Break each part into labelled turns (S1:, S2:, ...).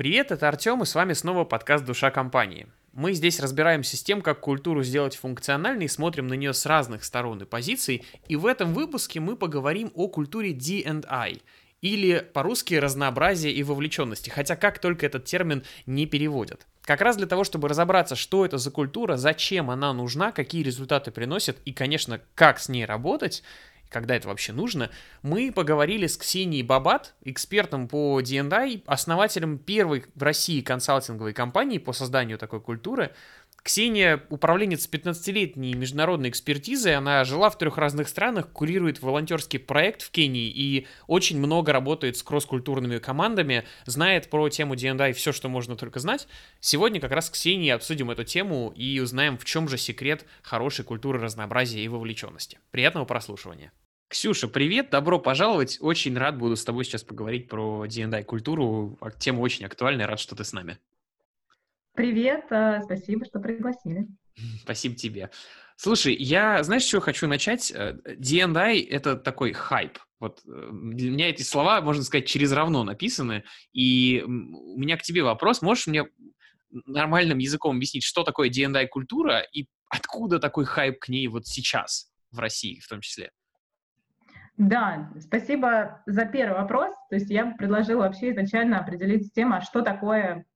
S1: Привет, это Артем, и с вами снова подкаст «Душа компании». Мы здесь разбираемся с тем, как культуру сделать функциональной, смотрим на нее с разных сторон и позиций, и в этом выпуске мы поговорим о культуре D&I, или по-русски разнообразие и вовлеченности, хотя как только этот термин не переводят. Как раз для того, чтобы разобраться, что это за культура, зачем она нужна, какие результаты приносит и, конечно, как с ней работать, когда это вообще нужно, мы поговорили с Ксенией Бабат, экспертом по D&I, основателем первой в России консалтинговой компании по созданию такой культуры. Ксения управленец 15-летней международной экспертизы, она жила в трех разных странах, курирует волонтерский проект в Кении и очень много работает с кросс-культурными командами, знает про тему D&I все, что можно только знать. Сегодня как раз с Ксенией обсудим эту тему и узнаем, в чем же секрет хорошей культуры разнообразия и вовлеченности. Приятного прослушивания. Ксюша, привет, добро пожаловать. Очень рад буду с тобой сейчас поговорить про D&I культуру. Тема очень актуальная, рад, что ты с нами.
S2: Привет, э, спасибо, что пригласили.
S1: Спасибо тебе. Слушай, я, знаешь, что хочу начать? D&I — это такой хайп. Вот э, для меня эти слова, можно сказать, через равно написаны. И у меня к тебе вопрос. Можешь мне нормальным языком объяснить, что такое D&I культура и откуда такой хайп к ней вот сейчас в России в том числе?
S2: Да, спасибо за первый вопрос. То есть я предложила вообще изначально определить тему, а что такое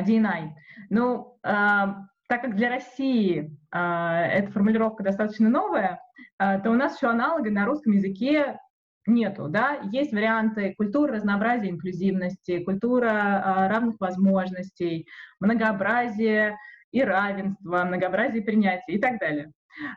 S2: DNI. Ну, uh, так как для России uh, эта формулировка достаточно новая, то у нас еще аналога на русском языке нету, да, есть варианты культуры разнообразия инклюзивности, культура uh, равных возможностей, многообразие и равенство, многообразие и принятие и так далее.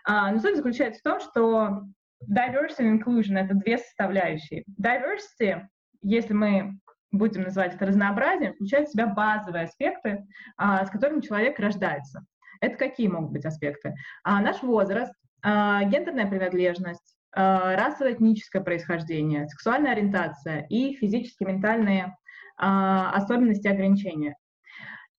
S2: Uh, но суть заключается в том, что diversity and inclusion — это две составляющие. Diversity, если мы будем называть это разнообразием, включает в себя базовые аспекты, а, с которыми человек рождается. Это какие могут быть аспекты? А, наш возраст, а, гендерная принадлежность, а, расово-этническое происхождение, сексуальная ориентация и физические, ментальные а, особенности ограничения.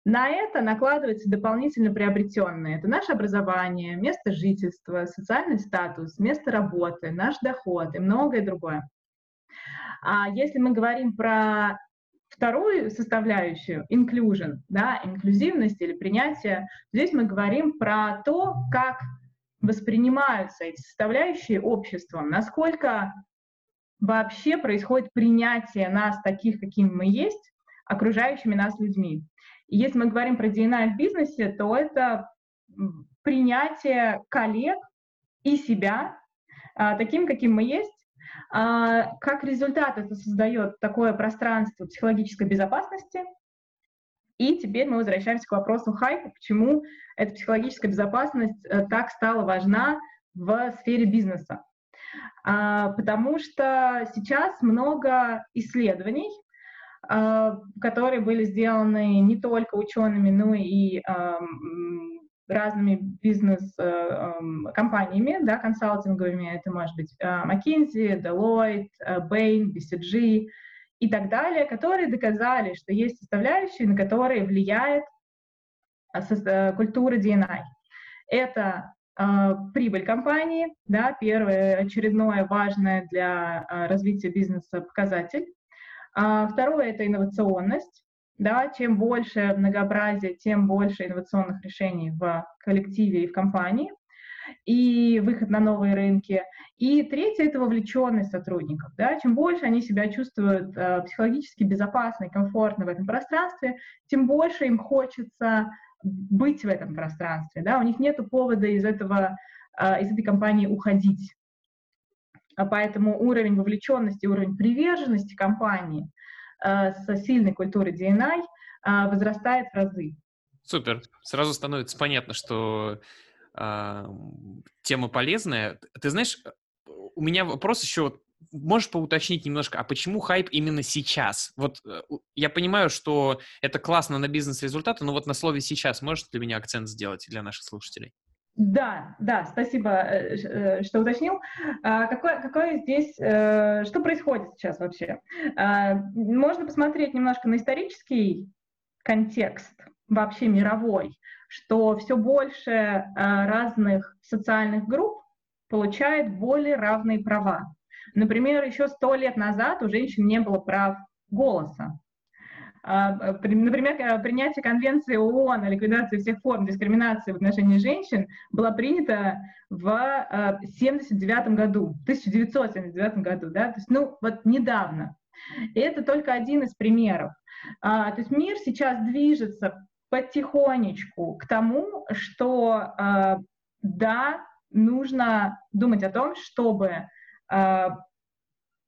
S2: На это накладывается дополнительно приобретенные. Это наше образование, место жительства, социальный статус, место работы, наш доход и многое другое. А если мы говорим про вторую составляющую, inclusion, да, инклюзивность или принятие, здесь мы говорим про то, как воспринимаются эти составляющие обществом, насколько вообще происходит принятие нас таких, какими мы есть, окружающими нас людьми. И если мы говорим про DNA в бизнесе, то это принятие коллег и себя а, таким, каким мы есть. А, как результат это создает такое пространство психологической безопасности. И теперь мы возвращаемся к вопросу хайпа, почему эта психологическая безопасность э, так стала важна в сфере бизнеса. А, потому что сейчас много исследований, а, которые были сделаны не только учеными, но и разными бизнес-компаниями, э, да, консалтинговыми, это может быть э, McKinsey, Deloitte, э, Bain, BCG и так далее, которые доказали, что есть составляющие, на которые влияет культура DNA. Это прибыль компании, да, первое очередное важное для развития бизнеса показатель. А, второе — это инновационность. Да, чем больше многообразия, тем больше инновационных решений в коллективе и в компании, и выход на новые рынки. И третье — это вовлеченность сотрудников. Да? Чем больше они себя чувствуют э, психологически безопасно и комфортно в этом пространстве, тем больше им хочется быть в этом пространстве. Да? У них нет повода из, этого, э, из этой компании уходить. А поэтому уровень вовлеченности, уровень приверженности компании с сильной культурой DNI э, возрастает в разы.
S1: Супер. Сразу становится понятно, что э, тема полезная. Ты знаешь, у меня вопрос еще можешь поуточнить немножко, а почему хайп именно сейчас? Вот э, я понимаю, что это классно на бизнес-результаты, но вот на слове «сейчас» можешь для меня акцент сделать для наших слушателей?
S2: Да, да, спасибо, э, э, что уточнил. А, какое, какое здесь, э, что происходит сейчас вообще? А, можно посмотреть немножко на исторический контекст, вообще мировой, что все больше разных социальных групп получает более равные права. Например, еще сто лет назад у женщин не было прав голоса. Например, принятие Конвенции ООН о ликвидации всех форм дискриминации в отношении женщин было принято в 1979 году, 1979 году, да, то есть, ну, вот недавно. И это только один из примеров. То есть мир сейчас движется потихонечку к тому, что да, нужно думать о том, чтобы э,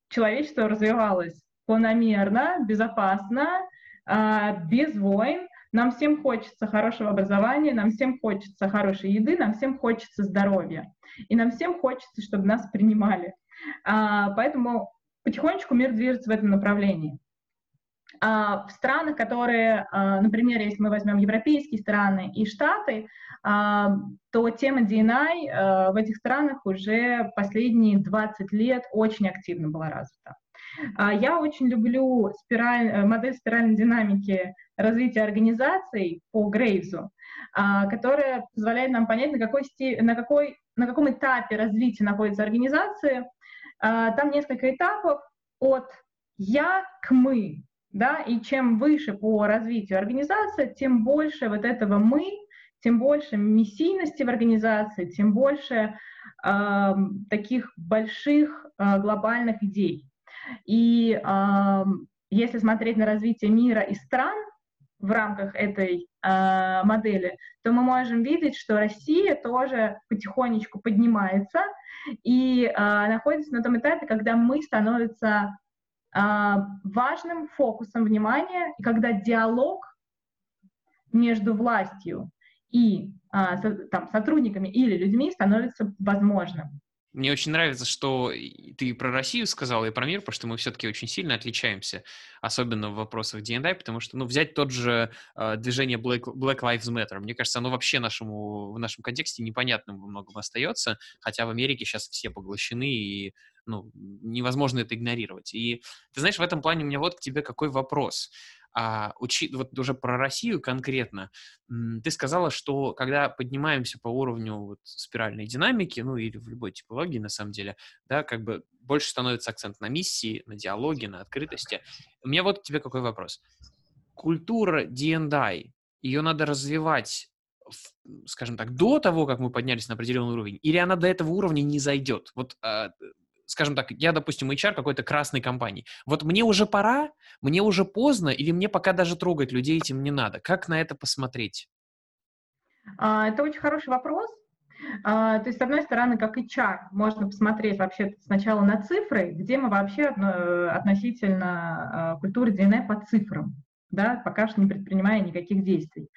S2: человечество развивалось планомерно, безопасно, э, без войн. Нам всем хочется хорошего образования, нам всем хочется хорошей еды, нам всем хочется здоровья. И нам всем хочется, чтобы нас принимали. Э, поэтому потихонечку мир движется в этом направлении. В странах, которые, например, если мы возьмем европейские страны и Штаты, то тема DNI в этих странах уже последние 20 лет очень активно была развита. А, я очень люблю спираль, э, модель спиральной динамики развития организаций по Грейвзу, а, которая позволяет нам понять, на какой, на, какой, на каком этапе развития находится организация. А, там несколько этапов от «я» к «мы». Да, и чем выше по развитию организации, тем больше вот этого «мы», тем больше миссийности в организации, тем больше э, таких больших э, глобальных идей. И э, если смотреть на развитие мира и стран в рамках этой э, модели, то мы можем видеть, что Россия тоже потихонечку поднимается и э, находится на том этапе, когда мы становимся э, важным фокусом внимания, и когда диалог между властью и а, там, сотрудниками или людьми становится возможным.
S1: Мне очень нравится, что ты про Россию сказал и про мир, потому что мы все-таки очень сильно отличаемся, особенно в вопросах D&I, потому что, ну, взять тот же э, движение Black, Black Lives Matter, мне кажется, оно вообще нашему, в нашем контексте непонятным во многом остается, хотя в Америке сейчас все поглощены, и, ну, невозможно это игнорировать. И, ты знаешь, в этом плане у меня вот к тебе какой вопрос. А, учи, вот уже про Россию конкретно, ты сказала, что когда поднимаемся по уровню вот, спиральной динамики, ну или в любой типологии на самом деле, да, как бы больше становится акцент на миссии, на диалоге, на открытости. У меня вот к тебе какой вопрос. Культура D&I, ее надо развивать скажем так, до того, как мы поднялись на определенный уровень, или она до этого уровня не зайдет? Вот а, скажем так, я, допустим, HR какой-то красной компании. Вот мне уже пора, мне уже поздно, или мне пока даже трогать людей этим не надо? Как на это посмотреть?
S2: А, это очень хороший вопрос. А, то есть, с одной стороны, как HR, можно посмотреть вообще сначала на цифры, где мы вообще относительно а, культуры DNA по цифрам да, пока что не предпринимая никаких действий.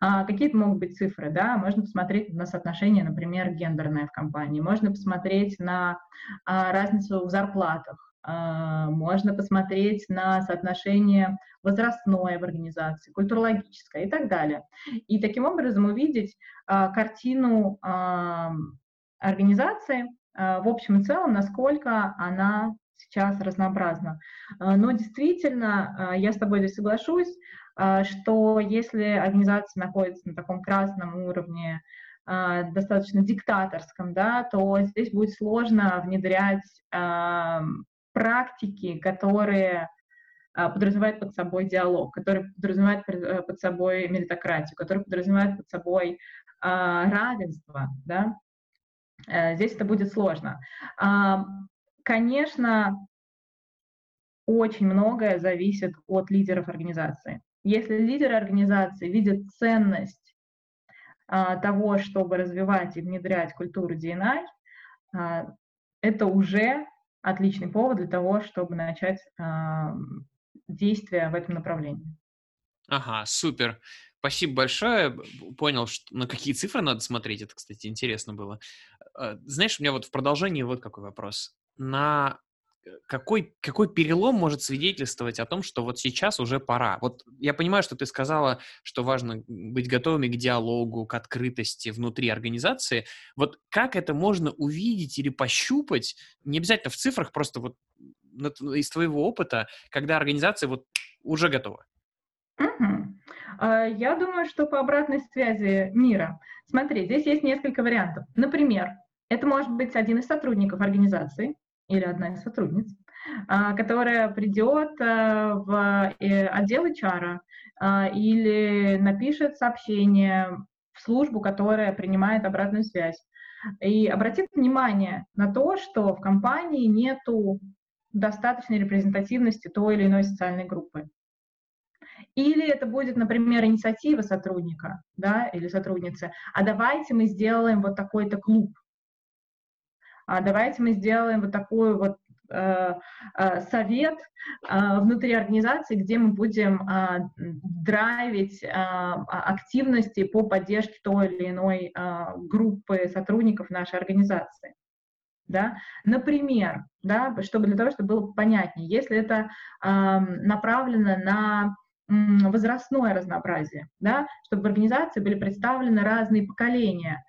S2: А какие-то могут быть цифры, да, можно посмотреть на соотношение, например, гендерное в компании, можно посмотреть на а, разницу в зарплатах, а, можно посмотреть на соотношение возрастное в организации, культурологическое и так далее. И таким образом увидеть а, картину а, организации в общем и целом, насколько она сейчас разнообразно. А, но действительно, а, я с тобой здесь соглашусь, а, что если организация находится на таком красном уровне, достаточно диктаторском, да, то здесь будет сложно внедрять практики, которые подразумевают под собой диалог, которые подразумевают э, под собой меритократию, которые подразумевают под собой равенство, да, э, здесь это будет сложно. Конечно, очень многое зависит от лидеров организации. Если лидеры организации видят ценность а, того, чтобы развивать и внедрять культуру DNI, а, это уже отличный повод для того, чтобы начать а, действия в этом направлении.
S1: Ага, супер. Спасибо большое. Понял, что, на какие цифры надо смотреть. Это, кстати, интересно было. А, знаешь, у меня вот в продолжении вот какой вопрос на э, какой, какой перелом может свидетельствовать о том, что вот сейчас уже пора? Вот я понимаю, что ты сказала, что важно быть готовыми к диалогу, к открытости внутри организации. Вот как это можно увидеть или пощупать, не обязательно в цифрах, просто вот из твоего опыта, когда организация вот уже готова?
S2: Uh-huh. Я думаю, что по обратной связи мира. Смотри, здесь есть несколько вариантов. Например, это может быть один из сотрудников организации, или одна из сотрудниц. которая придет в отдел HR или напишет сообщение в службу, которая принимает обратную связь. И обратит внимание на то, что в компании нету достаточной репрезентативности той или иной социальной группы. Или это будет, например, инициатива сотрудника да, или сотрудницы, а давайте мы сделаем вот такой-то клуб, а давайте мы сделаем вот такой вот э, э, совет э, внутри организации, где мы будем э, драйвить э, активности по поддержке той или иной э, группы сотрудников нашей организации да, например, да, чтобы для того, чтобы было понятнее, если это направлено на возрастное разнообразие, да, чтобы в организации были представлены разные поколения.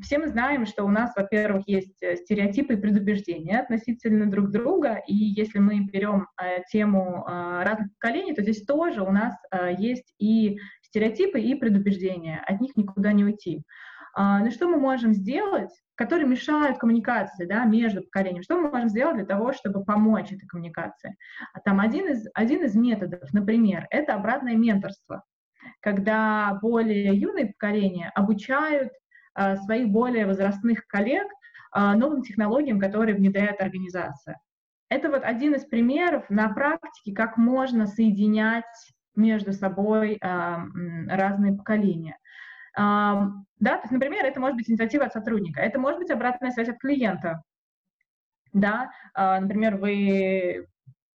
S2: Э, все мы знаем, что у нас, во-первых, есть э, стереотипы и предубеждения относительно друг друга, и если мы берем э, тему э, разных поколений, то здесь тоже у нас э, есть и стереотипы, и предубеждения, от них никуда не уйти. А, ну что мы можем сделать, которые мешают коммуникации да, между поколениями? Что мы можем сделать для того, чтобы помочь этой коммуникации? А там один из, один из методов, например, это обратное менторство, когда более юные поколения обучают своих более возрастных коллег а, новым технологиям, которые внедряет организация. Это вот один из примеров на практике, как можно соединять между собой а, разные поколения. Да, то есть, например, это может быть инициатива от сотрудника, это может быть обратная связь от клиента. Да, например, вы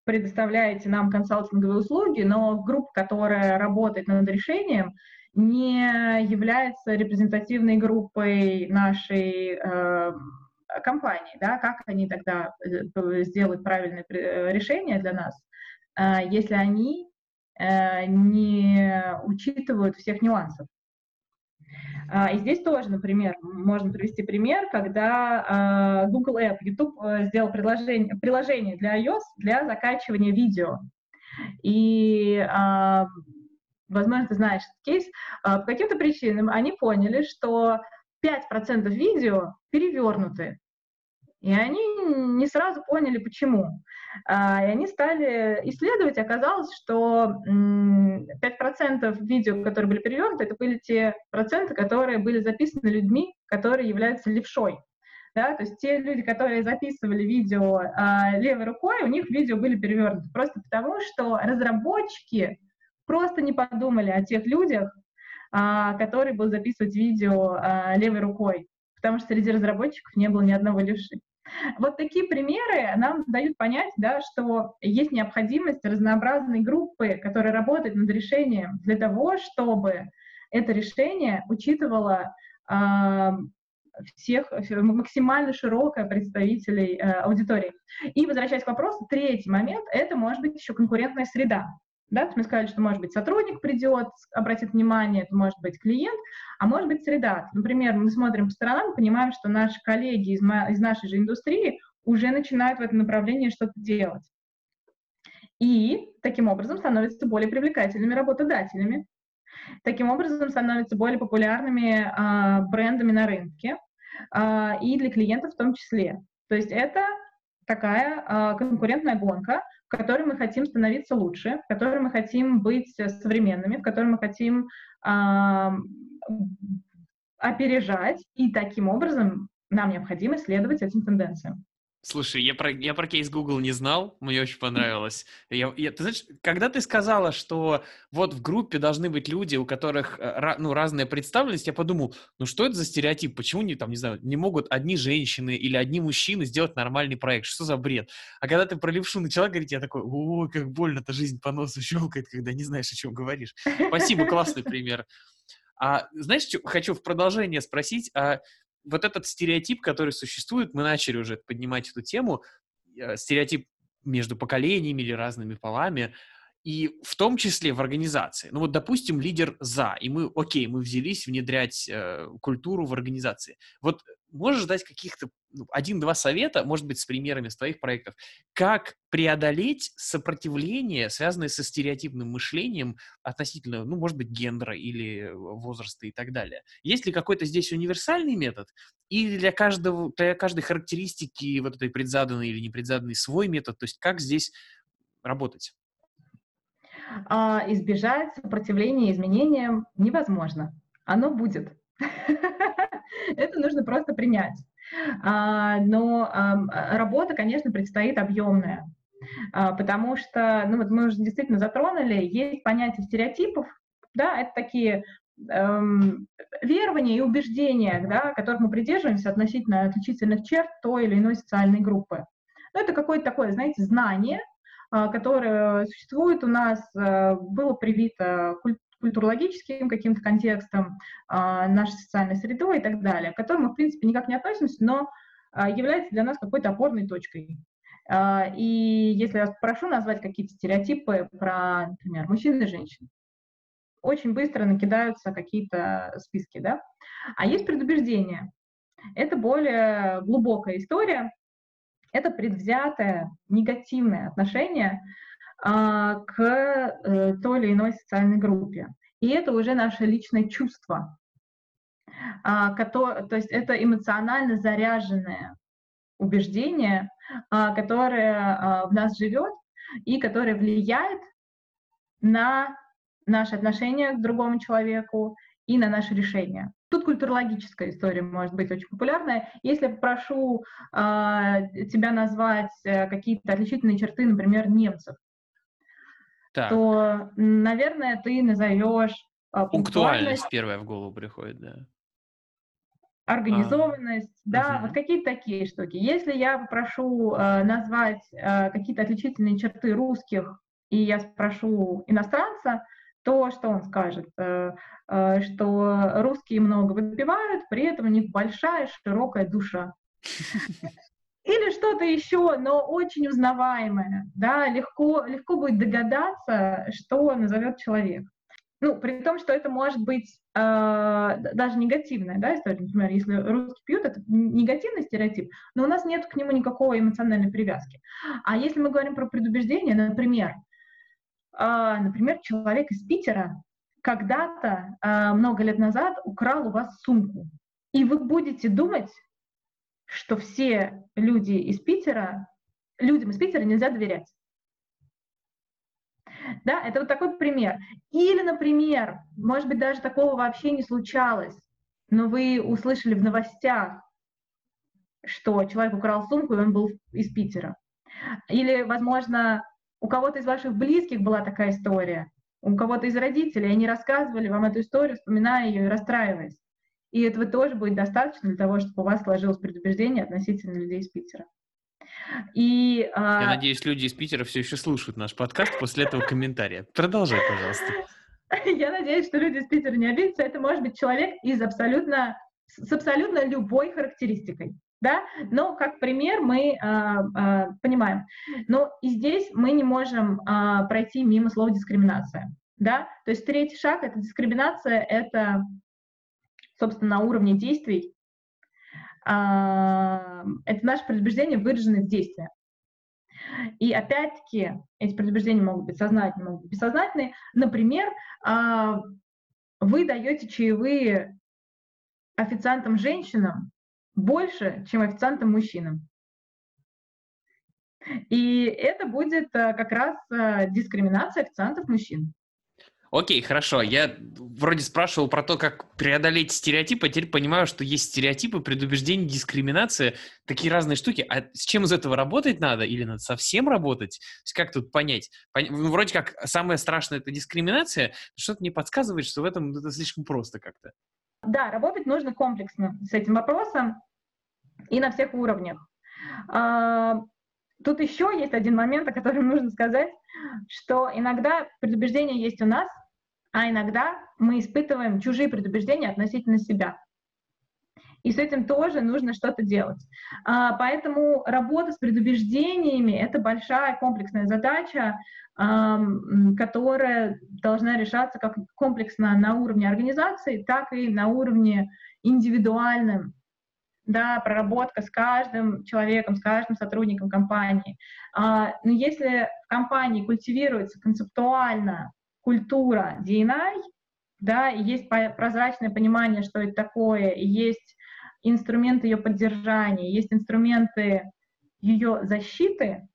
S2: предоставляете нам консалтинговые услуги, но группа, которая работает над решением, не является репрезентативной группой нашей э, компании, да, как они тогда э, сделают правильное решение для нас, э, если они э, не учитывают всех нюансов. А, и здесь тоже, например, можно привести пример, когда а, Google App, YouTube э, сделал приложение, приложение для iOS для закачивания видео. И, а, возможно, ты знаешь этот кейс, по каким-то причинам они поняли, что 5% видео перевернуты. И они не сразу поняли, почему. А, и они стали исследовать, оказалось, что 5% видео, которые были перевернуты, это были те проценты, которые были записаны людьми, которые являются левшой. Да, то есть те люди, которые записывали видео а, левой рукой, у них видео были перевернуты. Просто потому, что разработчики просто не подумали о тех людях, а, которые будут записывать видео а, левой рукой, потому что среди разработчиков не было ни одного левши. Вот такие примеры нам дают понять, да, что есть необходимость разнообразной группы, которая работает над решением для того, чтобы это решение учитывало э, всех, максимально широкое представителей э, аудитории. И возвращаясь к вопросу, третий момент — это может быть еще конкурентная среда. Да, мы сказали, что, может быть, сотрудник придет, обратит внимание, это может быть клиент, а может быть среда. Например, мы смотрим по сторонам, понимаем, что наши коллеги из, из нашей же индустрии уже начинают в этом направлении что-то делать. И таким образом становятся более привлекательными работодателями. Таким образом становятся более популярными а, брендами на рынке а, и для клиентов в том числе. То есть это такая а, конкурентная гонка, которой мы хотим становиться лучше, в которой мы хотим быть современными, в которой мы хотим э, опережать, и таким образом нам необходимо следовать этим тенденциям.
S1: Слушай, я про, я про кейс Google не знал, мне очень понравилось. Я, я, ты знаешь, когда ты сказала, что вот в группе должны быть люди, у которых э, ну, разная представленность, я подумал, ну что это за стереотип? Почему не, там, не знаю, не могут одни женщины или одни мужчины сделать нормальный проект? Что за бред? А когда ты про левшу начала говорить, я такой, ой, как больно-то жизнь по носу щелкает, когда не знаешь, о чем говоришь. Спасибо, классный пример. А знаешь, что, хочу в продолжение спросить, а вот этот стереотип, который существует, мы начали уже поднимать эту тему, э, стереотип между поколениями или разными полами, и в том числе в организации. Ну вот, допустим, лидер за, и мы, окей, мы взялись внедрять э, культуру в организации. Вот можешь дать каких-то ну, один-два совета, может быть, с примерами с твоих проектов, как преодолеть сопротивление, связанное со стереотипным мышлением относительно, ну, может быть, гендера или возраста и так далее. Есть ли какой-то здесь универсальный метод? или для, каждого, для каждой характеристики вот этой предзаданной или непредзаданной свой метод? То есть как здесь работать?
S2: А, избежать сопротивления изменениям невозможно. Оно будет. Это нужно просто принять. А, но работа, конечно, предстоит объемная, а, потому что, ну вот мы уже действительно затронули, есть понятие стереотипов, да, это такие эм, верования и убеждения, да, которых мы придерживаемся относительно отличительных черт той или иной социальной группы. Ну, это какое-то такое, знаете, знание, которое существует у нас, э, было привито культурологическим каким-то контекстом, а, нашей социальной средой и так далее, к которым мы, в принципе, никак не относимся, но а, является для нас какой-то опорной точкой. И если я прошу назвать какие-то стереотипы про, например, мужчин и женщин, очень быстро накидаются какие-то списки, да? А есть предубеждения. Это более глубокая история, это предвзятое негативное отношение а, к э, той или иной социальной группе. И это уже наше личное чувство, а, то есть это эмоционально заряженное убеждение, а, которое а, в нас живет и которое влияет на наши отношения к другому человеку и на наши решения. Тут культурологическая история может быть очень популярная. Если попрошу э, тебя назвать э, какие-то отличительные черты, например, немцев, так. то, наверное, ты назовешь
S1: э, пунктуальность первая в голову приходит, да.
S2: Организованность, а. да, угу. вот какие-то такие штуки. Если я попрошу э, назвать э, какие-то отличительные черты русских, и я спрошу иностранца, то, что он скажет, э, э, что русские много выпивают, при этом у них большая, широкая душа. Или что-то еще, но очень узнаваемое, да, легко, легко будет догадаться, что назовет человек. Ну, при том, что это может быть э, даже негативная да, история. Например, если русские пьют, это негативный стереотип, но у нас нет к нему никакой эмоциональной привязки. А если мы говорим про предубеждение, например, например, человек из Питера когда-то, а, много лет назад, украл у вас сумку. И вы будете думать, что все люди из Питера, людям из Питера нельзя доверять. Да, это вот такой пример. Или, например, может быть, даже такого вообще не случалось, но вы услышали в новостях, что человек украл сумку, и он был из Питера. Или, возможно, у кого-то из ваших близких была такая история, у кого-то из родителей, они рассказывали вам эту историю, вспоминая ее и расстраиваясь. И этого тоже будет достаточно для того, чтобы у вас сложилось предубеждение относительно людей из Питера.
S1: И, а, Я а... надеюсь, люди из Питера все еще слушают наш подкаст после этого комментария. Продолжай, пожалуйста.
S2: Я надеюсь, что люди из Питера не обидятся. Это может быть человек из абсолютно, с абсолютно любой характеристикой да, но как пример мы а, а, понимаем. Но и здесь мы не можем а, пройти мимо слова дискриминация, да, то есть третий шаг — это дискриминация, это, собственно, на уровне действий, а, это наше предубеждение, выраженное в действии. И опять-таки эти предубеждения могут быть сознательные, могут быть бессознательные. Например, вы даете чаевые официантам-женщинам, больше, чем официантам-мужчинам. И это будет э, как раз э, дискриминация официантов-мужчин.
S1: Окей, хорошо. Я вроде спрашивал про то, как преодолеть стереотипы, а теперь понимаю, что есть стереотипы, предубеждения, дискриминация, такие разные штуки. А с чем из этого работать надо? Или надо совсем работать? То есть как тут понять? Пон... Ну, вроде как самое страшное — это дискриминация, что-то мне подсказывает, что в этом это слишком просто как-то.
S2: Да, работать нужно комплексно с этим вопросом и на всех уровнях. А, тут еще есть один момент, о котором нужно сказать, что иногда предубеждения есть у нас, а иногда мы испытываем чужие предубеждения относительно себя. И с этим тоже нужно что-то делать. А, поэтому работа с предубеждениями — это большая комплексная задача, которая должна решаться как комплексно на уровне организации, так и на уровне индивидуальном, да, проработка с каждым человеком, с каждым сотрудником компании. А, но если в компании культивируется концептуально культура DNI, да, и есть прозрачное понимание, что это такое, и есть инструменты ее поддержания, есть инструменты ее защиты,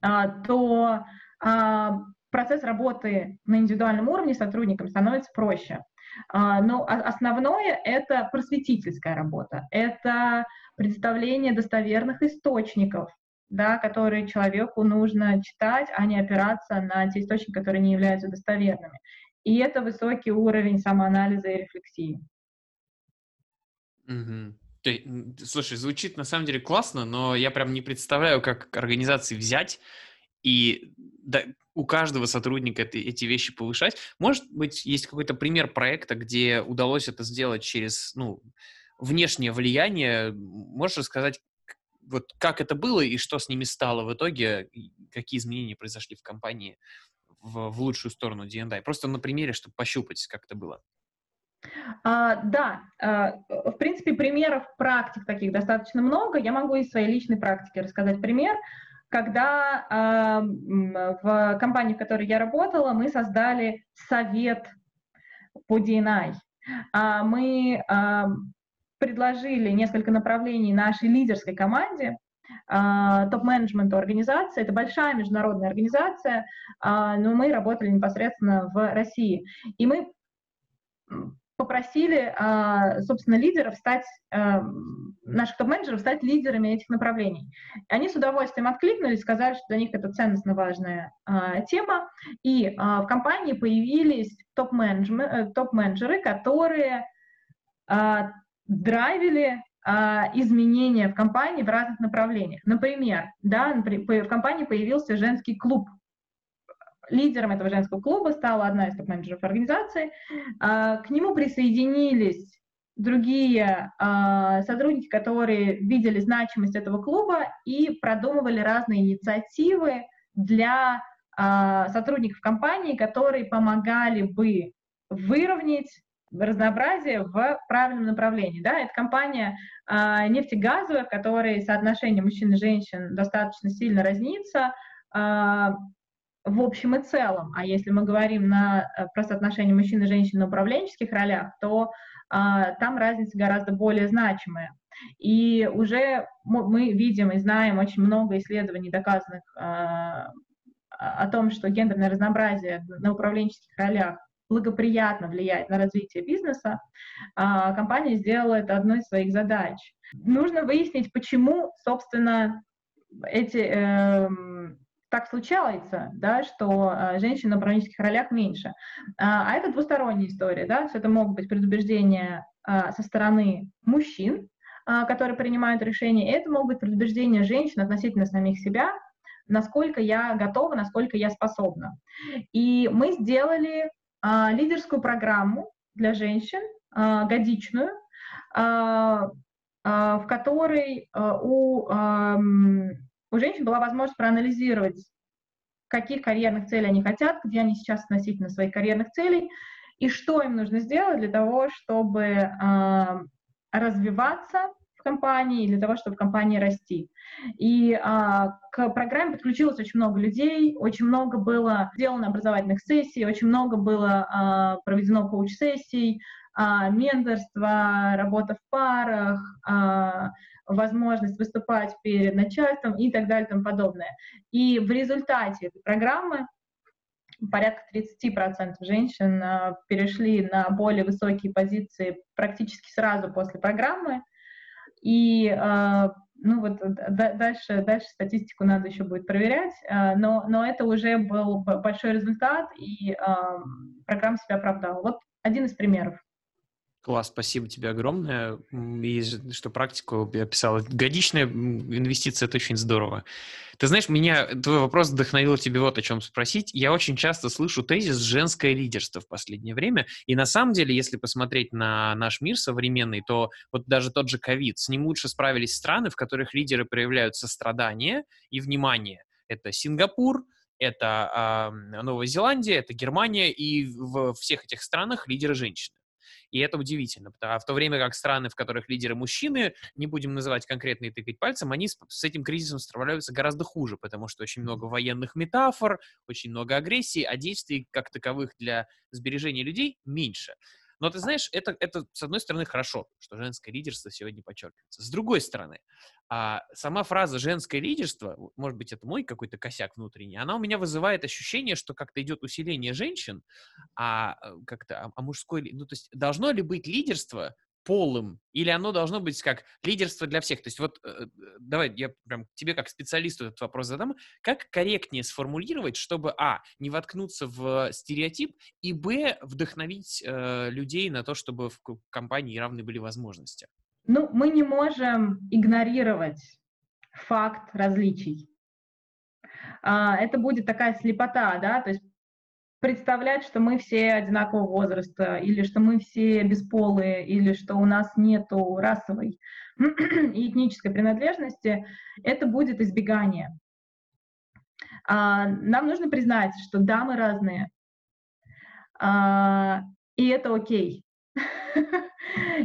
S2: а, то а, процесс работы на индивидуальном уровне с сотрудником становится проще. А, но основное — это просветительская работа, это представление достоверных источников, да, которые человеку нужно читать, а не опираться на те источники, которые не являются достоверными. И это высокий уровень самоанализа и рефлексии.
S1: Угу. Слушай, звучит на самом деле классно, но я прям не представляю, как организации взять и да, у каждого сотрудника это, эти вещи повышать. Может быть, есть какой-то пример проекта, где удалось это сделать через ну, внешнее влияние. Можешь рассказать, вот как это было и что с ними стало в итоге, какие изменения произошли в компании в, в лучшую сторону D&I? Просто на примере, чтобы пощупать, как это было.
S2: А, да, а, в принципе, примеров практик таких достаточно много. Я могу из своей личной практики рассказать пример, когда а, в компании, в которой я работала, мы создали совет по DNI. А, мы а, предложили несколько направлений нашей лидерской команде, топ-менеджменту организации. Это большая международная организация, но мы работали непосредственно в России. И мы попросили, а, собственно, лидеров стать, а, наших топ-менеджеров стать лидерами этих направлений. Они с удовольствием откликнулись, сказали, что для них это ценностно важная а, тема, и в компании появились топ-менеджеры, топ которые драйвили изменения в компании в разных направлениях. Например, да, в компании появился женский клуб, лидером этого женского клуба стала одна из топ-менеджеров организации. А, к нему присоединились другие а, сотрудники, которые видели значимость этого клуба и продумывали разные инициативы для а, сотрудников компании, которые помогали бы выровнять разнообразие в правильном направлении. Да? Это компания э, нефтегазовая, в которой соотношение мужчин и женщин достаточно сильно разнится в общем и целом. А если мы говорим на, э, про соотношение мужчин и женщин на управленческих ролях, то а, там разница гораздо более значимая. И уже мы видим и знаем очень много исследований, доказанных а, о том, что гендерное разнообразие на управленческих ролях благоприятно влияет на развитие бизнеса, а, компания сделала это одной из своих задач. Нужно выяснить, почему, собственно, эти э, так случается, да, что э, женщин на управленческих ролях меньше. А, а это двусторонняя история, да, то это могут быть предубеждения а, со стороны мужчин, а, которые принимают решения, это могут быть предубеждения женщин относительно самих себя, насколько я готова, насколько я способна. И мы сделали лидерскую программу для женщин, годичную, в которой а, у а, у женщин была возможность проанализировать, каких карьерных целей они хотят, где они сейчас относительно своих карьерных целей, и что им нужно сделать для того, чтобы э, развиваться в компании, для того, чтобы в компании расти. И э, к программе подключилось очень много людей, очень много было сделано образовательных сессий, очень много было э, проведено коуч-сессий, менторство, работа в парах, э, возможность выступать перед начальством и так далее и тому подобное. И в результате этой программы порядка 30% женщин а, перешли на более высокие позиции практически сразу после программы. И а, ну вот дальше, дальше статистику надо еще будет проверять, а, но, но это уже был большой результат, и программа себя оправдала. Вот один из примеров.
S1: Класс, спасибо тебе огромное. И что практику я описал. Годичная инвестиция — это очень здорово. Ты знаешь, меня твой вопрос вдохновил тебе вот о чем спросить. Я очень часто слышу тезис «женское лидерство» в последнее время. И на самом деле, если посмотреть на наш мир современный, то вот даже тот же ковид, с ним лучше справились страны, в которых лидеры проявляют сострадание и внимание. Это Сингапур, это э, Новая Зеландия, это Германия, и в всех этих странах лидеры женщины. И это удивительно. А в то время как страны, в которых лидеры мужчины, не будем называть конкретно и тыкать пальцем, они с, с этим кризисом справляются гораздо хуже, потому что очень много военных метафор, очень много агрессии, а действий как таковых для сбережения людей меньше. Но ты знаешь, это, это с одной стороны хорошо, что женское лидерство сегодня подчеркивается. С другой стороны, а, сама фраза «женское лидерство», может быть, это мой какой-то косяк внутренний, она у меня вызывает ощущение, что как-то идет усиление женщин, а э, как-то, а, а мужской, ну, то есть должно ли быть лидерство полым, или оно должно быть как лидерство для всех. То есть вот э, давай я прям тебе как специалисту этот вопрос задам. Как корректнее сформулировать, чтобы, а, не воткнуться в стереотип, и, б, вдохновить э, людей на то, чтобы в компании равны были возможности?
S2: Ну, мы не можем игнорировать факт различий. А, это будет такая слепота, да, то есть представлять, что мы все одинакового возраста, или что мы все бесполые, или что у нас нету расовой и этнической принадлежности, это будет избегание. А, нам нужно признать, что да, мы разные, а, и это окей.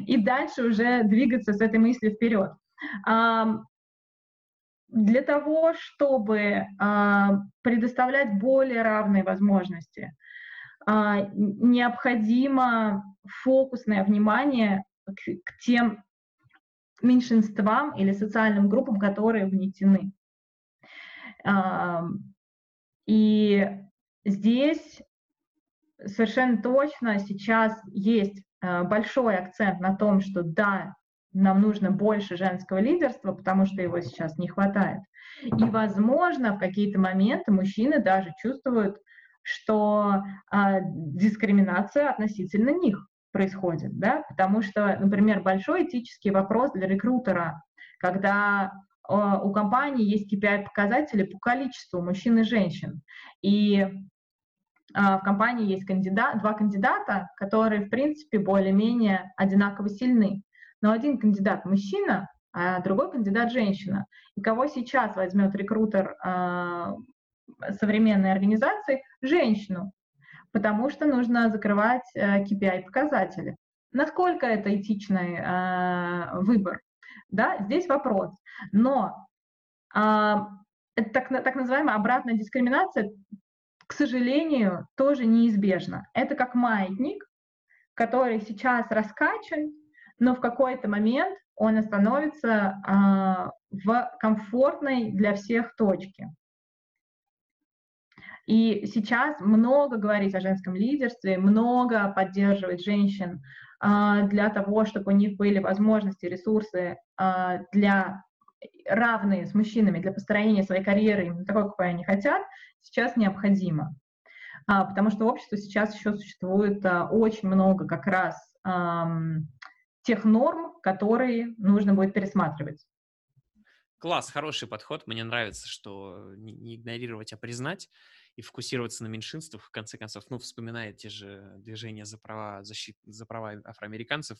S2: И дальше уже двигаться с этой мыслью вперед. Для того, чтобы а, предоставлять более равные возможности, а, необходимо фокусное внимание к, к тем меньшинствам или социальным группам, которые внесены. И здесь совершенно точно сейчас есть большой акцент на том, что да, нам нужно больше женского лидерства, потому что его сейчас не хватает. И, возможно, в какие-то моменты мужчины даже чувствуют, что а, дискриминация относительно них происходит, да, потому что, например, большой этический вопрос для рекрутера, когда а, у компании есть KPI-показатели по количеству мужчин и женщин, и а, в компании есть кандидат, два кандидата, которые, в принципе, более-менее одинаково сильны но один кандидат мужчина, а другой кандидат женщина. И кого сейчас возьмет рекрутер э, современной организации? Женщину, потому что нужно закрывать э, KPI-показатели. Насколько это этичный э, выбор? Да, здесь вопрос. Но э, это так, так называемая обратная дискриминация, к сожалению, тоже неизбежна. Это как маятник, который сейчас раскачан, но в какой-то момент он остановится а, в комфортной для всех точке. И сейчас много говорить о женском лидерстве, много поддерживать женщин а, для того, чтобы у них были возможности, ресурсы а, для равные с мужчинами для построения своей карьеры, именно такой, какой они хотят, сейчас необходимо. А, потому что в обществе сейчас еще существует а, очень много как раз тех норм, которые нужно будет пересматривать.
S1: Класс, хороший подход. Мне нравится, что не, игнорировать, а признать и фокусироваться на меньшинствах. В конце концов, ну, вспоминая те же движения за права, защит, за права афроамериканцев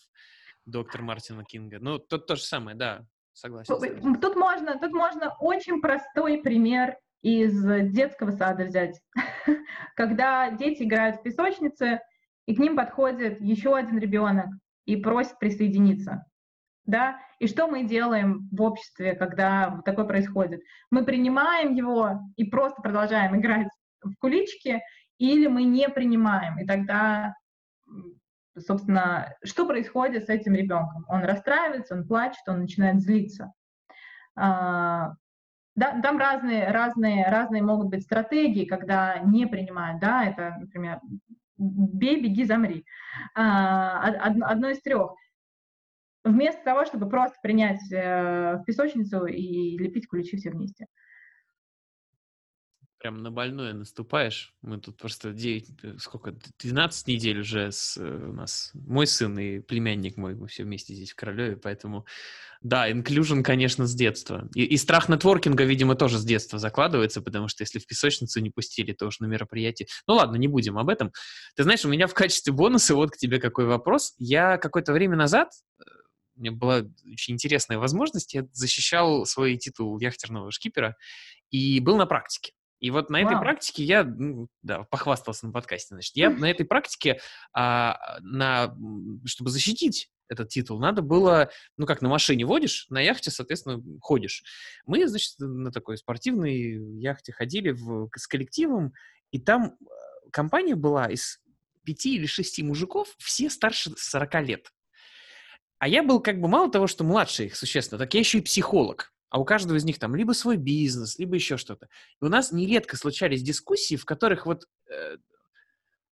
S1: доктор Мартина Кинга. Ну, тут то же самое, да, согласен.
S2: Тут можно, тут можно очень простой пример из детского сада взять. Когда дети играют в песочнице, и к ним подходит еще один ребенок, и просит присоединиться. Да? И что мы делаем в обществе, когда такое происходит? Мы принимаем его и просто продолжаем играть в кулички, или мы не принимаем, и тогда, собственно, что происходит с этим ребенком? Он расстраивается, он плачет, он начинает злиться. А, да, там разные, разные, разные могут быть стратегии, когда не принимают, да, это, например, бей, беги, замри. А, одно из трех. Вместо того, чтобы просто принять э, в песочницу и лепить куличи все вместе
S1: прям на больное наступаешь. Мы тут просто 9, э, сколько, 12 недель уже с, э, у нас мой сын и племянник мой, мы все вместе здесь в Королеве, поэтому да, инклюжен, конечно, с детства. И, и страх нетворкинга, видимо, тоже с детства закладывается, потому что если в песочницу не пустили, то уж на мероприятии... Ну ладно, не будем об этом. Ты знаешь, у меня в качестве бонуса вот к тебе какой вопрос. Я какое-то время назад э, у меня была очень интересная возможность, я защищал свой титул яхтерного шкипера и был на практике. И вот на этой практике я, ну, да, похвастался на подкасте, значит, я на этой практике, а, на, чтобы защитить этот титул, надо было, ну, как на машине водишь, на яхте, соответственно, ходишь. Мы, значит, на такой спортивной яхте ходили в, с коллективом, и там э, компания была из пяти или шести мужиков, все старше 40 лет. А я был как бы мало того, что младше их существенно, так я еще и психолог. А у каждого из них там либо свой бизнес, либо еще что-то. И у нас нередко случались дискуссии, в которых вот э,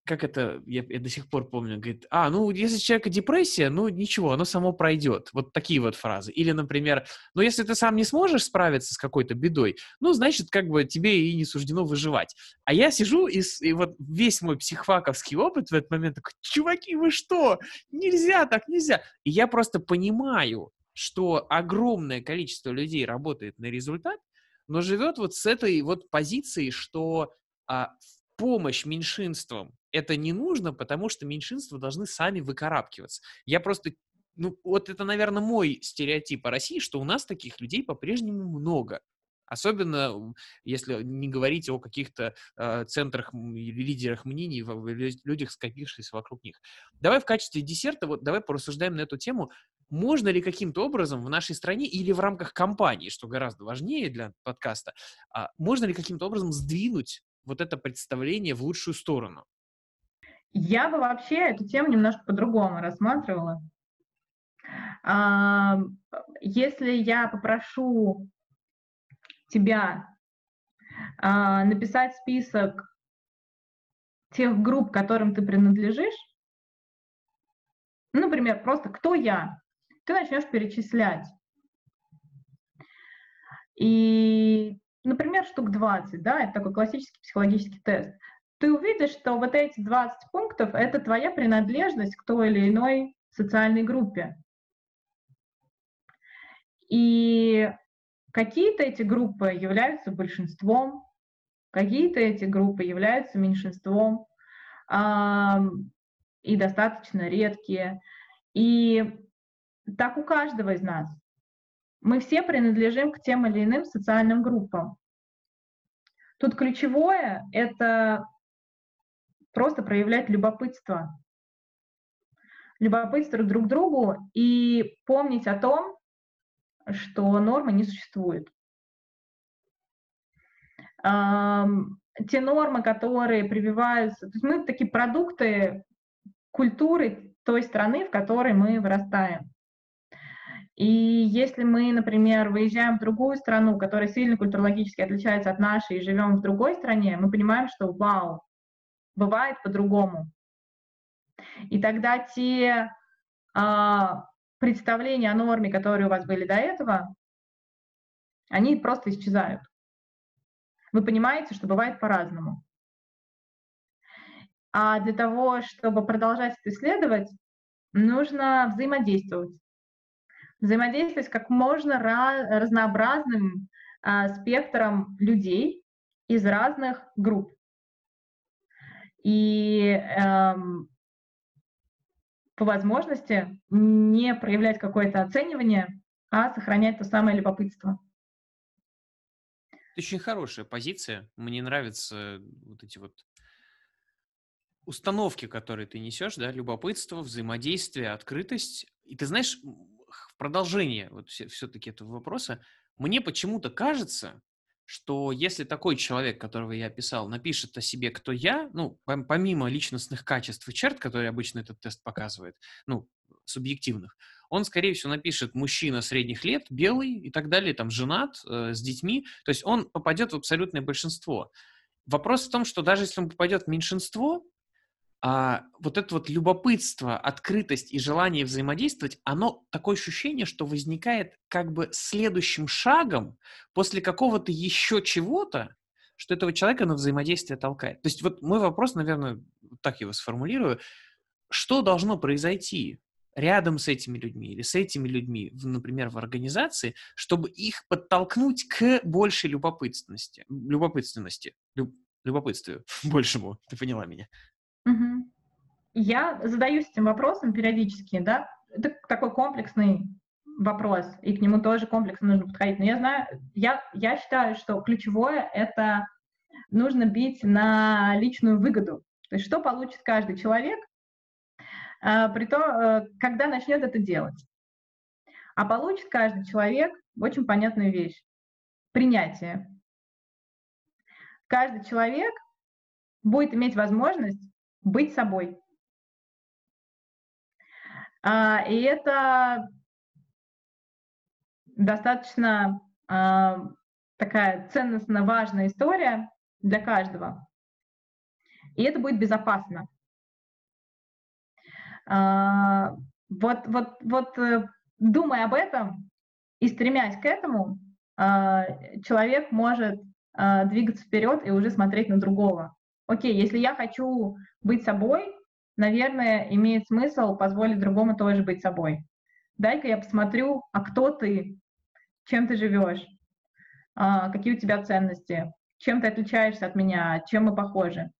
S1: как это, я, я до сих пор помню, говорит, а, ну, если у человека депрессия, ну, ничего, оно само пройдет. Вот такие вот фразы. Или, например, ну, если ты сам не сможешь справиться с какой-то бедой, ну, значит, как бы тебе и не суждено выживать. А я сижу, и, и вот весь мой психфаковский опыт в этот момент такой, чуваки, вы что? Нельзя так, нельзя. И я просто понимаю, что огромное количество людей работает на результат, но живет вот с этой вот позиции, что а, помощь меньшинствам это не нужно, потому что меньшинства должны сами выкарабкиваться. Я просто ну, вот это, наверное, мой стереотип о России, что у нас таких людей по-прежнему много. Особенно, если не говорить о каких-то э, центрах лидерах мнений, в, людях, скопившихся вокруг них. Давай в качестве десерта, вот давай порассуждаем на эту тему. Можно ли каким-то образом в нашей стране или в рамках компании, что гораздо важнее для подкаста, э, можно ли каким-то образом сдвинуть вот это представление в лучшую сторону?
S2: Я бы вообще эту тему немножко по-другому рассматривала. Если я попрошу тебя а, написать список тех групп, которым ты принадлежишь, например, просто «кто я?», ты начнешь перечислять. И, например, штук 20, да, это такой классический психологический тест ты увидишь, что вот эти 20 пунктов — это твоя принадлежность к той или иной социальной группе. И какие-то эти группы являются большинством, какие-то эти группы являются меньшинством э, и достаточно редкие. И так у каждого из нас. Мы все принадлежим к тем или иным социальным группам. Тут ключевое — это просто проявлять любопытство. Любопытство друг к другу и помнить о том, что нормы не существует. Те нормы, которые прививаются, то есть мы такие продукты культуры той страны, в которой мы вырастаем. И если мы, например, выезжаем в другую страну, которая сильно культурологически отличается от нашей, и живем в другой стране, мы понимаем, что вау, бывает по-другому. И тогда те а, представления о норме, которые у вас были до этого, они просто исчезают. Вы понимаете, что бывает по-разному. А для того, чтобы продолжать это исследовать, нужно взаимодействовать. Взаимодействовать как можно разнообразным а, спектром людей из разных групп и эм, по возможности не проявлять какое-то оценивание, а сохранять то самое любопытство.
S1: Очень хорошая позиция. Мне нравятся вот эти вот установки, которые ты несешь, да, любопытство, взаимодействие, открытость. И ты знаешь, в продолжение вот все-таки этого вопроса, мне почему-то кажется, что если такой человек, которого я описал, напишет о себе, кто я, ну, помимо личностных качеств и черт, которые обычно этот тест показывает, ну, субъективных, он, скорее всего, напишет мужчина средних лет, белый и так далее, там, женат, э, с детьми, то есть он попадет в абсолютное большинство. Вопрос в том, что даже если он попадет в меньшинство, а, вот это вот любопытство, открытость и желание взаимодействовать, оно такое ощущение, что возникает как бы следующим шагом после какого-то еще чего-то, что этого человека на взаимодействие толкает. То есть вот мой вопрос, наверное, так его сформулирую, что должно произойти рядом с этими людьми или с этими людьми, например, в организации, чтобы их подтолкнуть к большей любопытности, любопытственности, люб, любопытствию большему. Ты поняла меня?
S2: Угу. Я задаюсь этим вопросом периодически, да, это такой комплексный вопрос, и к нему тоже комплексно нужно подходить. Но я знаю, я, я считаю, что ключевое — это нужно бить на личную выгоду. То есть что получит каждый человек, а, при том, э, когда начнет это делать. А получит каждый человек очень понятную вещь — принятие. Каждый человек будет иметь возможность быть собой. А, и это достаточно а, такая ценностно важная история для каждого. И это будет безопасно. А, вот, вот, вот э, думая об этом и стремясь к этому, человек может двигаться вперед и уже смотреть на другого. Окей, если я хочу быть собой, наверное, имеет смысл позволить другому тоже быть собой. Дай-ка я посмотрю, а кто ты, чем ты живешь, а, какие у тебя ценности, чем ты отличаешься от меня, чем мы похожи.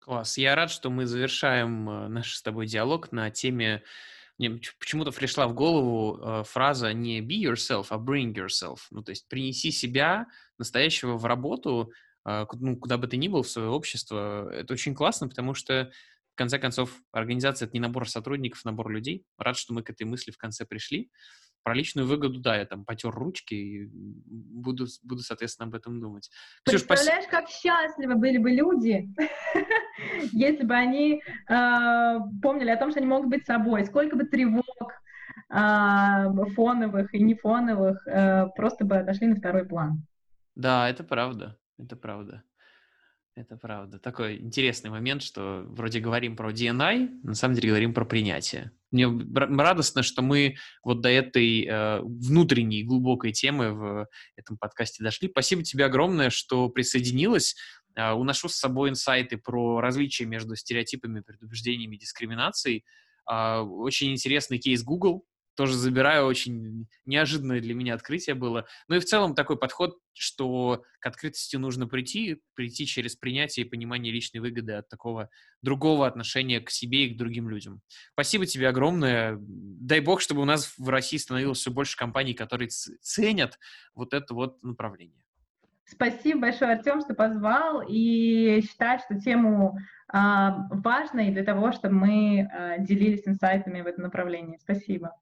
S1: Класс. Я рад, что мы завершаем э, наш с тобой диалог на теме почему-то пришла в голову э, фраза не be yourself, а bring yourself. Ну, то есть принеси себя настоящего в работу, ну, куда бы ты ни был, в свое общество. Это очень классно, потому что, в конце концов, организация — это не набор сотрудников, набор людей. Рад, что мы к этой мысли в конце пришли. Про личную выгоду, да, я там потер ручки и буду, буду соответственно, об этом думать.
S2: Ксюш, Представляешь, спас... как счастливы были бы люди, если бы они э, помнили о том, что они могут быть собой, сколько бы тревог э, фоновых и не фоновых просто бы отошли на второй план.
S1: Да, это правда, это правда. Это правда. Такой интересный момент, что вроде говорим про DNI, на самом деле говорим про принятие. Мне радостно, что мы вот до этой э, внутренней глубокой темы в этом подкасте дошли. Спасибо тебе огромное, что присоединилась. Э, уношу с собой инсайты про различия между стереотипами, предубеждениями дискриминацией. Э, очень интересный кейс Google, тоже забираю, очень неожиданное для меня открытие было. Ну и в целом такой подход, что к открытости нужно прийти, прийти через принятие и понимание личной выгоды от такого другого отношения к себе и к другим людям. Спасибо тебе огромное. Дай бог, чтобы у нас в России становилось все больше компаний, которые ценят вот это вот направление.
S2: Спасибо большое, Артем, что позвал. И считаю, что тему э, важной для того, чтобы мы э, делились инсайтами в этом направлении. Спасибо.